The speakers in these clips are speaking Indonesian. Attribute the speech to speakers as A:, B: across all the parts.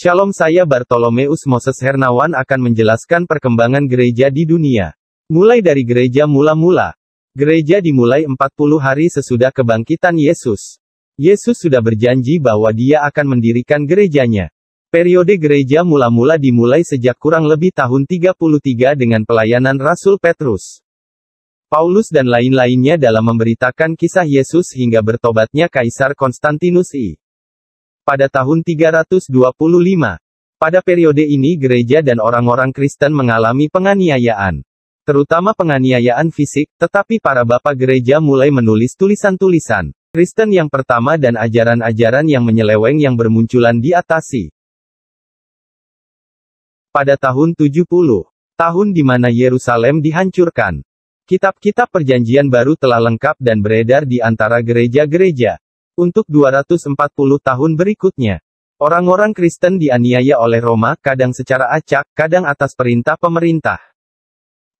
A: Shalom saya Bartolomeus Moses Hernawan akan menjelaskan perkembangan gereja di dunia. Mulai dari gereja mula-mula. Gereja dimulai 40 hari sesudah kebangkitan Yesus. Yesus sudah berjanji bahwa dia akan mendirikan gerejanya. Periode gereja mula-mula dimulai sejak kurang lebih tahun 33 dengan pelayanan Rasul Petrus. Paulus dan lain-lainnya dalam memberitakan kisah Yesus hingga bertobatnya Kaisar Konstantinus I pada tahun 325. Pada periode ini gereja dan orang-orang Kristen mengalami penganiayaan. Terutama penganiayaan fisik, tetapi para bapak gereja mulai menulis tulisan-tulisan. Kristen yang pertama dan ajaran-ajaran yang menyeleweng yang bermunculan di atasi. Pada tahun 70, tahun di mana Yerusalem dihancurkan. Kitab-kitab perjanjian baru telah lengkap dan beredar di antara gereja-gereja. Untuk 240 tahun berikutnya, orang-orang Kristen dianiaya oleh Roma, kadang secara acak, kadang atas perintah pemerintah.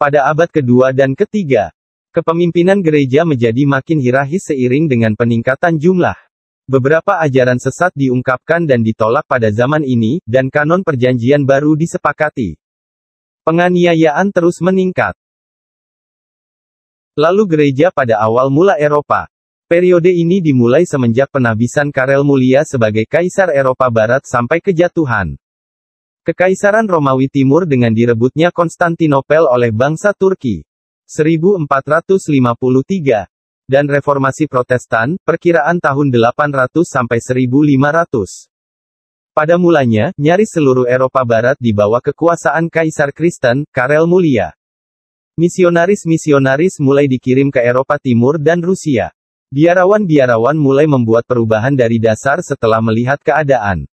A: Pada abad kedua dan ketiga, kepemimpinan gereja menjadi makin hirahis seiring dengan peningkatan jumlah. Beberapa ajaran sesat diungkapkan dan ditolak pada zaman ini, dan kanon perjanjian baru disepakati. Penganiayaan terus meningkat. Lalu gereja pada awal mula Eropa, Periode ini dimulai semenjak penabisan Karel Mulia sebagai Kaisar Eropa Barat sampai kejatuhan. Kekaisaran Romawi Timur dengan direbutnya Konstantinopel oleh bangsa Turki. 1453. Dan Reformasi Protestan, perkiraan tahun 800 sampai 1500. Pada mulanya, nyaris seluruh Eropa Barat di bawah kekuasaan Kaisar Kristen, Karel Mulia. Misionaris-misionaris mulai dikirim ke Eropa Timur dan Rusia. Biarawan-biarawan mulai membuat perubahan dari dasar setelah melihat keadaan.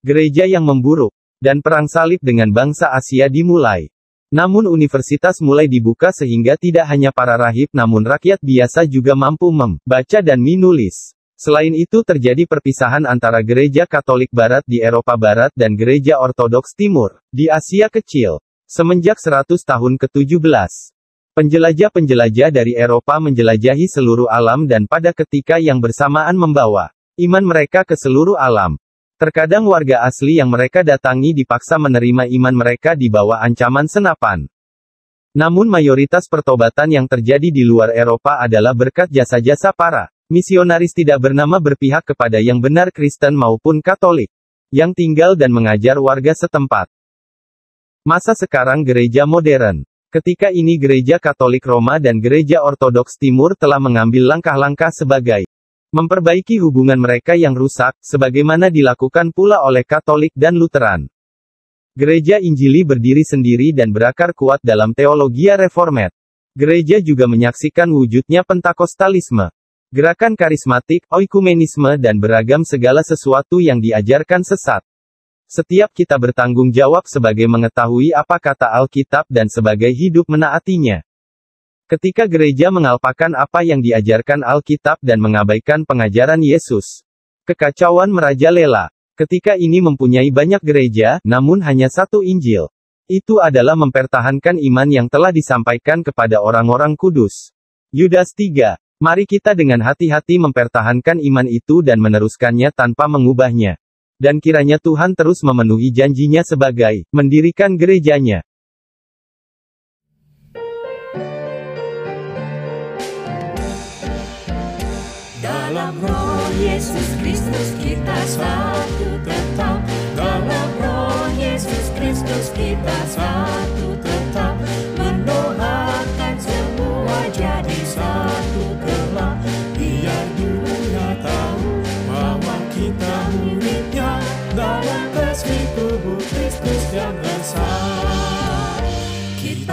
A: Gereja yang memburuk, dan perang salib dengan bangsa Asia dimulai. Namun universitas mulai dibuka sehingga tidak hanya para rahib namun rakyat biasa juga mampu membaca dan menulis. Selain itu terjadi perpisahan antara gereja Katolik Barat di Eropa Barat dan gereja Ortodoks Timur, di Asia Kecil. Semenjak 100 tahun ke-17. Penjelajah-penjelajah dari Eropa menjelajahi seluruh alam dan pada ketika yang bersamaan membawa iman mereka ke seluruh alam. Terkadang warga asli yang mereka datangi dipaksa menerima iman mereka di bawah ancaman senapan. Namun mayoritas pertobatan yang terjadi di luar Eropa adalah berkat jasa-jasa para misionaris tidak bernama berpihak kepada yang benar Kristen maupun Katolik, yang tinggal dan mengajar warga setempat. Masa sekarang gereja modern Ketika ini Gereja Katolik Roma dan Gereja Ortodoks Timur telah mengambil langkah-langkah sebagai memperbaiki hubungan mereka yang rusak, sebagaimana dilakukan pula oleh Katolik dan Lutheran. Gereja Injili berdiri sendiri dan berakar kuat dalam teologi reformat. Gereja juga menyaksikan wujudnya pentakostalisme, gerakan karismatik, oikumenisme dan beragam segala sesuatu yang diajarkan sesat. Setiap kita bertanggung jawab sebagai mengetahui apa kata Alkitab dan sebagai hidup menaatinya. Ketika gereja mengalpakan apa yang diajarkan Alkitab dan mengabaikan pengajaran Yesus, kekacauan merajalela. Ketika ini mempunyai banyak gereja, namun hanya satu Injil. Itu adalah mempertahankan iman yang telah disampaikan kepada orang-orang kudus. Yudas 3. Mari kita dengan hati-hati mempertahankan iman itu dan meneruskannya tanpa mengubahnya. Dan kiranya Tuhan terus memenuhi janjinya sebagai mendirikan gerejanya.
B: Dalam roh Yesus Kristus kita satu tetap Dalam roh Yesus Kristus kita satu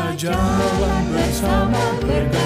B: berjalan bersama berjalan